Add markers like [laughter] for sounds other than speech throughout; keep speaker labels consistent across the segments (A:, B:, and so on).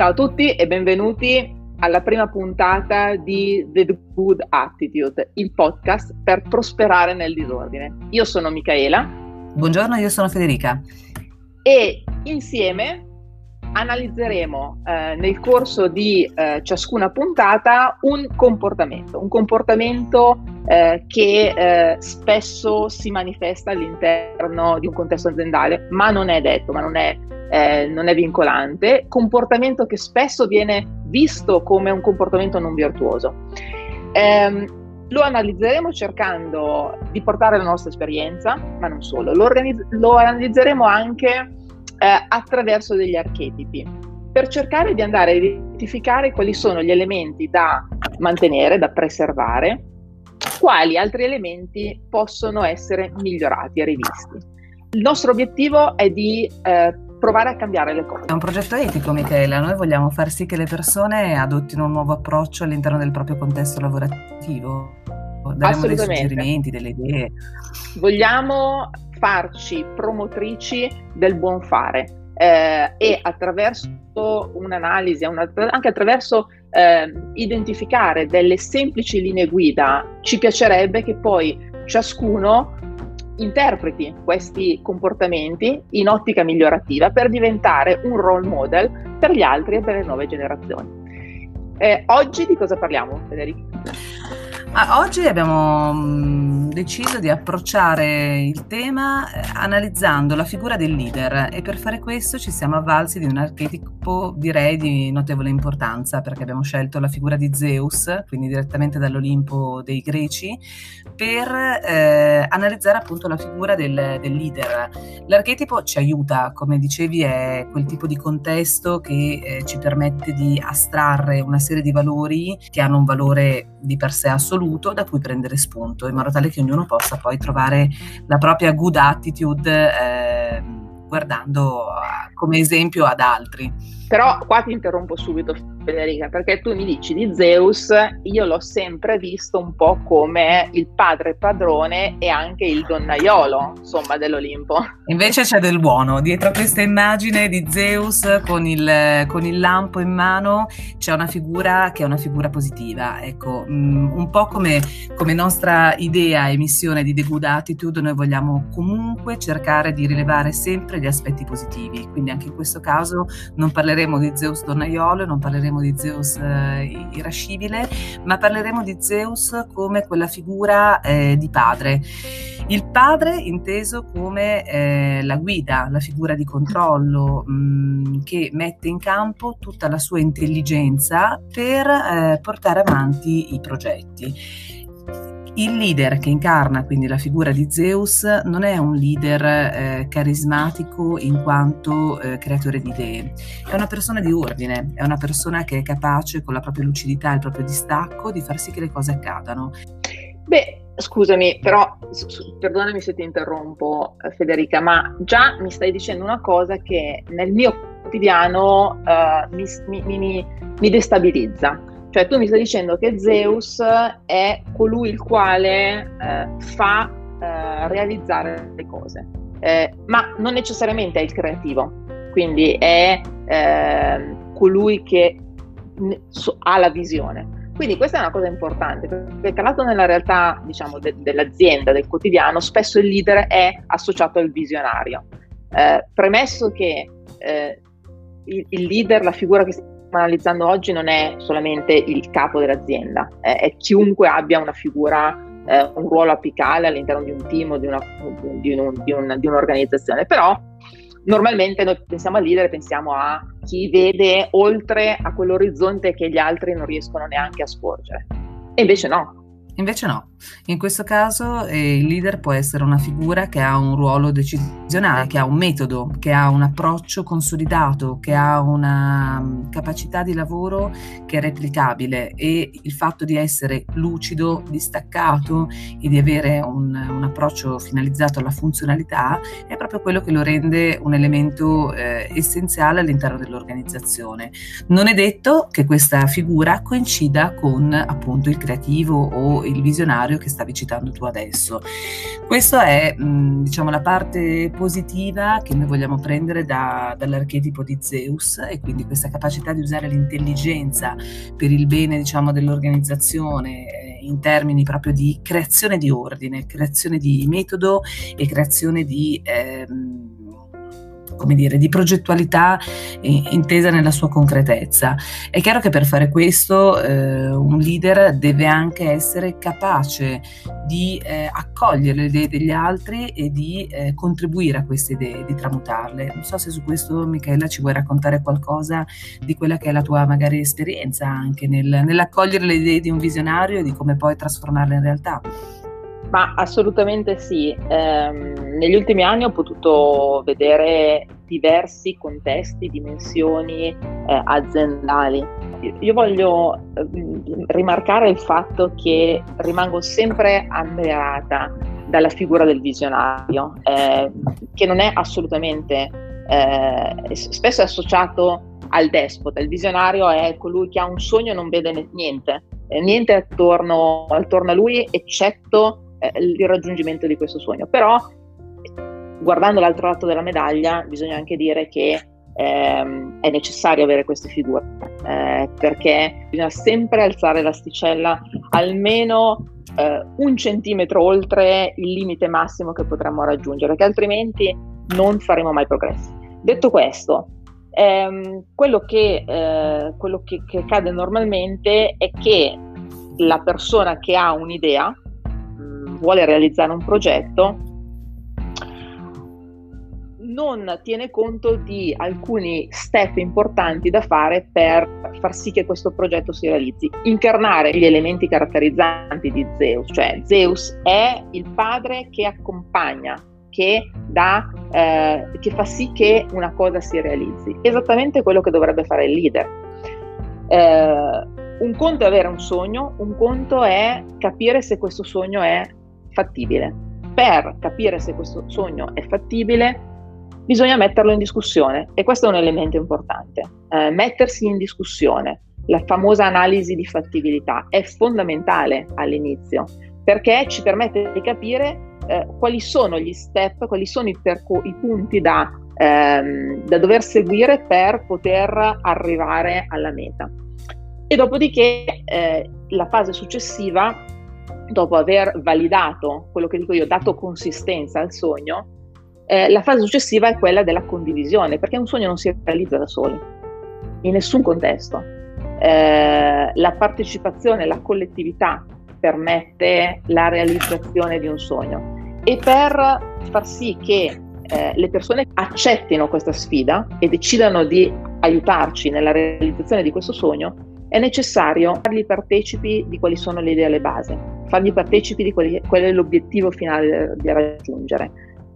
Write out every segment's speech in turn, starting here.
A: Ciao a tutti e benvenuti alla prima puntata di The Good Attitude, il podcast per prosperare nel disordine. Io sono Michaela.
B: Buongiorno, io sono Federica.
A: E insieme analizzeremo eh, nel corso di eh, ciascuna puntata un comportamento, un comportamento eh, che eh, spesso si manifesta all'interno di un contesto aziendale, ma non è detto, ma non è, eh, non è vincolante, comportamento che spesso viene visto come un comportamento non virtuoso. Ehm, lo analizzeremo cercando di portare la nostra esperienza, ma non solo, lo, organizz- lo analizzeremo anche eh, attraverso degli archetipi per cercare di andare a identificare quali sono gli elementi da mantenere, da preservare, quali altri elementi possono essere migliorati e rivisti. Il nostro obiettivo è di eh, provare a cambiare le cose.
B: È un progetto etico, Michela. Noi vogliamo far sì che le persone adottino un nuovo approccio all'interno del proprio contesto lavorativo. Daremo dei suggerimenti, delle idee.
A: Vogliamo farci promotrici del buon fare eh, e attraverso un'analisi, anche attraverso eh, identificare delle semplici linee guida, ci piacerebbe che poi ciascuno interpreti questi comportamenti in ottica migliorativa per diventare un role model per gli altri e per le nuove generazioni. Eh, oggi di cosa parliamo, Federico?
B: Oggi abbiamo mm, deciso di approcciare il tema eh, analizzando la figura del leader e per fare questo ci siamo avvalsi di un archetipo direi di notevole importanza perché abbiamo scelto la figura di Zeus, quindi direttamente dall'Olimpo dei Greci, per eh, analizzare appunto la figura del, del, leader. L'archetipo ci aiuta, come dicevi, è quel tipo di contesto che eh, ci permette di astrarre una serie di valori che hanno un valore di per sé assoluto assoluto da cui prendere spunto, in modo tale che ognuno possa poi trovare la propria good attitude eh, guardando come esempio ad altri.
A: Però qua ti interrompo subito Federica, perché tu mi dici di Zeus, io l'ho sempre visto un po' come il padre padrone e anche il donnaiolo, insomma, dell'Olimpo.
B: Invece c'è del buono, dietro questa immagine di Zeus con il, con il lampo in mano c'è una figura che è una figura positiva, ecco, mm, un po' come, come nostra idea e missione di The Good Attitude, noi vogliamo comunque cercare di rilevare sempre gli aspetti positivi, quindi anche in questo caso non parleremo di Zeus donnaiolo, non parleremo di Zeus eh, irascibile, ma parleremo di Zeus come quella figura eh, di padre. Il padre inteso come eh, la guida, la figura di controllo mh, mm, che mette in campo tutta la sua intelligenza per eh, portare avanti i progetti. Il leader che incarna quindi la figura di Zeus non è un leader eh, carismatico in quanto eh, creatore di idee, è una persona di ordine, è una persona che è capace con la propria lucidità e il proprio distacco di far sì che le cose accadano.
A: Beh, scusami, però perdonami se ti interrompo eh, Federica, ma già mi stai dicendo una cosa che nel mio quotidiano uh, mi, mi, mi, mi destabilizza cioè tu mi stai dicendo che Zeus è colui il quale eh, fa eh, realizzare le cose, eh, ma non necessariamente è il creativo, quindi è ehm, colui che ha la visione. Quindi questa è una cosa importante, perché calato nella realtà diciamo, de- dell'azienda, del quotidiano, spesso il leader è associato al visionario. Eh, premesso che eh, il, il leader, la figura che analizzando oggi non è solamente il capo dell'azienda, è, è chiunque abbia una figura, eh, un ruolo apicale all'interno di un team o di, una, di, un, di, un, di un'organizzazione. Però normalmente noi pensiamo al leader pensiamo a chi vede oltre a quell'orizzonte che gli altri non riescono neanche a sporgere. E invece no,
B: Invece no, in questo caso eh, il leader può essere una figura che ha un ruolo decisionale, che ha un metodo, che ha un approccio consolidato, che ha una mm, capacità di lavoro che è replicabile e il fatto di essere lucido, distaccato e di avere un, un approccio finalizzato alla funzionalità è proprio quello che lo rende un elemento eh, essenziale all'interno dell'organizzazione. Non è detto che questa figura coincida con appunto il creativo o il visionario visionario che stavi citando tu adesso. Questa è mh, diciamo la parte positiva che noi vogliamo prendere da, dall'archetipo di Zeus e quindi questa capacità di usare l'intelligenza per il bene diciamo, dell'organizzazione eh, in termini proprio di creazione di ordine, creazione di metodo e creazione di... Ehm, come dire, di progettualità eh, intesa nella sua concretezza. È chiaro che per fare questo eh, un leader deve anche essere capace di eh, accogliere le idee degli altri e di eh, contribuire a queste idee, di tramutarle. Non so se su questo Michaela ci vuoi raccontare qualcosa di quella che è la tua magari esperienza anche nel, nell'accogliere le idee di un visionario e di come poi trasformarle in realtà.
A: Ma assolutamente sì. Eh, negli ultimi anni ho potuto vedere diversi contesti, dimensioni eh, aziendali. Io voglio eh, rimarcare il fatto che rimango sempre ammirata dalla figura del visionario, eh, che non è assolutamente, eh, spesso è associato al despota. Il visionario è colui che ha un sogno e non vede niente, eh, niente attorno, attorno a lui eccetto eh, il raggiungimento di questo sogno. Però, guardando l'altro lato della medaglia, bisogna anche dire che ehm, è necessario avere queste figure, eh, perché bisogna sempre alzare l'asticella almeno eh, un centimetro oltre il limite massimo che potremmo raggiungere, perché altrimenti non faremo mai progressi. Detto questo, ehm, quello, che, eh, quello che, che accade normalmente è che la persona che ha un'idea, vuole realizzare un progetto non tiene conto di alcuni step importanti da fare per far sì che questo progetto si realizzi. Incarnare gli elementi caratterizzanti di Zeus, cioè Zeus è il padre che accompagna, che, dà, eh, che fa sì che una cosa si realizzi. Esattamente quello che dovrebbe fare il leader. Eh, un conto è avere un sogno, un conto è capire se questo sogno è fattibile. Per capire se questo sogno è fattibile bisogna metterlo in discussione e questo è un elemento importante. Eh, mettersi in discussione, la famosa analisi di fattibilità, è fondamentale all'inizio perché ci permette di capire eh, quali sono gli step, quali sono i, perco- i punti da, ehm, da dover seguire per poter arrivare alla meta. E dopodiché eh, la fase successiva dopo aver validato quello che dico io, dato consistenza al sogno, eh, la fase successiva è quella della condivisione, perché un sogno non si realizza da soli, in nessun contesto. Eh, la partecipazione, la collettività permette la realizzazione di un sogno e per far sì che eh, le persone accettino questa sfida e decidano di aiutarci nella realizzazione di questo sogno, è necessario farli partecipi di quali sono le idee alle base, fargli partecipi di quelli, qual è l'obiettivo finale da raggiungere.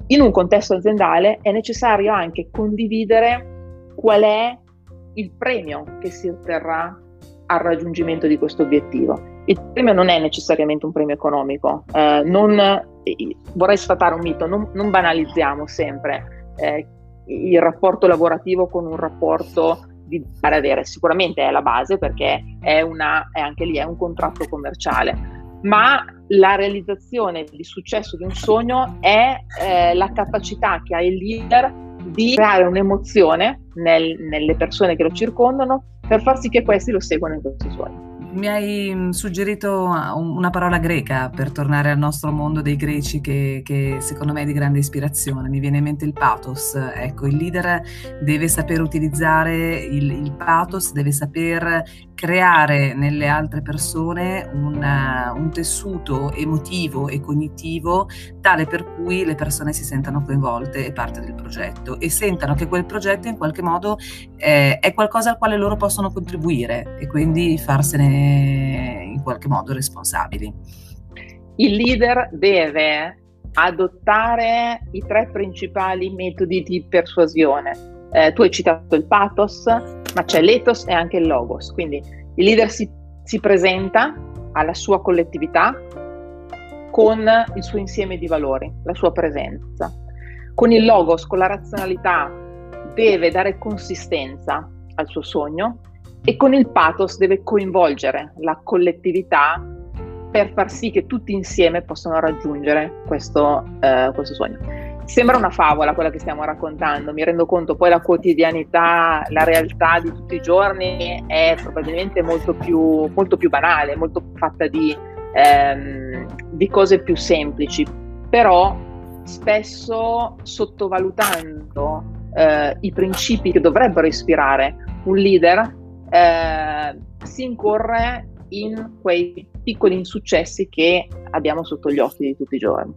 A: In un contesto aziendale è necessario anche condividere qual è il premio che si otterrà al raggiungimento di questo obiettivo. Il premio non è necessariamente un premio economico, eh, non, vorrei sfatare un mito, non, non banalizziamo sempre eh, il rapporto lavorativo con un rapporto fare avere. Sicuramente è la base perché è, una, è anche lì è un contratto commerciale, ma la realizzazione di successo di un sogno è eh, la capacità che ha il leader di creare un'emozione nel, nelle persone che lo circondano per far sì che questi lo seguano in questo sogno
B: mi hai mm, suggerito ah, una parola greca per tornare al nostro mondo dei greci che, che, secondo me è di grande ispirazione. Mi viene in mente il pathos. Ecco, il leader deve saper utilizzare il, il pathos, deve saper creare nelle altre persone una, un tessuto emotivo e cognitivo tale per cui le persone si sentano coinvolte e parte del progetto e sentano che quel progetto in qualche modo eh, è qualcosa al quale loro possono contribuire e quindi farsene in qualche modo responsabili.
A: Il leader deve adottare i tre principali metodi di persuasione. Eh, tu hai citato il pathos, ma c'è l'ethos e anche il logos. Quindi il leader si, si presenta alla sua collettività con il suo insieme di valori, la sua presenza. Con il logos, con la razionalità, deve dare consistenza al suo sogno e con il pathos deve coinvolgere la collettività per far sì che tutti insieme possano raggiungere questo, eh, questo sogno. Sembra una favola quella che stiamo raccontando, mi rendo conto poi la quotidianità, la realtà di tutti i giorni è probabilmente molto più, molto più banale, molto fatta di, ehm, di cose più semplici, però spesso sottovalutando eh, i principi che dovrebbero ispirare un leader, eh, si incorre in quei piccoli insuccessi che abbiamo sotto gli occhi di tutti i giorni.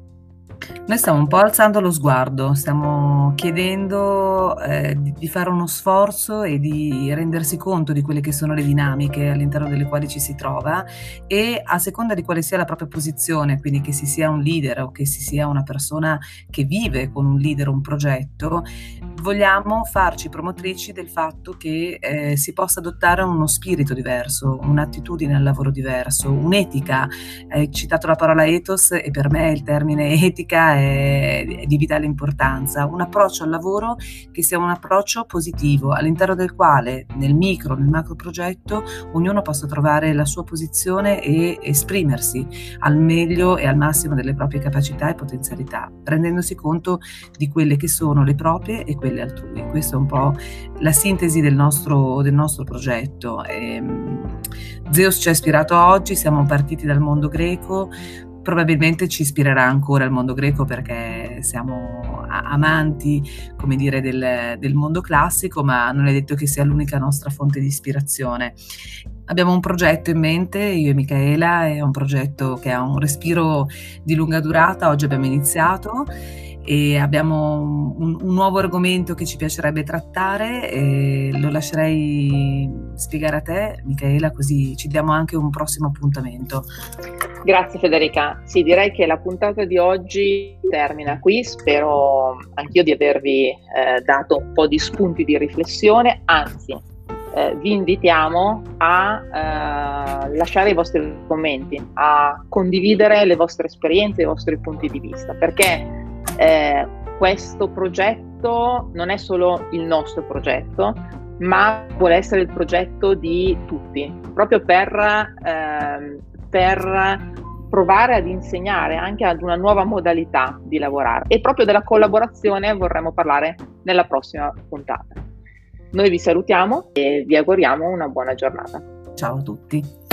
B: Noi stiamo un po' alzando lo sguardo, stiamo chiedendo eh, di, fare uno sforzo e di rendersi conto di quelle che sono le dinamiche all'interno delle quali ci si trova e a seconda di quale sia la propria posizione, quindi che si sia un leader o che si sia una persona che vive con un leader un progetto, vogliamo farci promotrici del fatto che eh, si possa adottare uno spirito diverso, un'attitudine al lavoro diverso, un'etica. Hai citato la parola ethos e per me il termine [laughs] etica è, è di vitale importanza, un approccio al lavoro che sia un approccio positivo all'interno del quale nel micro, nel macro progetto ognuno possa trovare la sua posizione e esprimersi al meglio e al massimo delle proprie capacità e potenzialità, rendendosi conto di quelle che sono le proprie e quelle quelle altrui. Questa è un po' la sintesi del nostro, del nostro progetto. E, ehm, Zeus ci ha ispirato oggi, siamo partiti dal mondo greco, probabilmente ci ispirerà ancora il mondo greco perché siamo amanti, come dire, del, del, mondo classico, ma non è detto che sia l'unica nostra fonte di ispirazione. Abbiamo un progetto in mente, io e Michaela, è un progetto che ha un respiro di lunga durata, oggi abbiamo iniziato e abbiamo un, un, nuovo argomento che ci piacerebbe trattare e lo lascerei spiegare a te, Michaela, così ci diamo anche un prossimo appuntamento.
A: Grazie Federica. Sì, direi che la puntata di oggi termina qui. Spero anch'io di avervi eh, dato un po' di spunti di riflessione, anzi eh, vi invitiamo a eh, lasciare i vostri commenti, a condividere le vostre esperienze, i vostri punti di vista, perché eh, questo progetto non è solo il nostro progetto, ma vuole essere il progetto di tutti, proprio per, eh, per provare ad insegnare anche ad una nuova modalità di lavorare. E proprio della collaborazione vorremmo parlare nella prossima puntata. Noi vi salutiamo e vi auguriamo una buona giornata.
B: Ciao a tutti.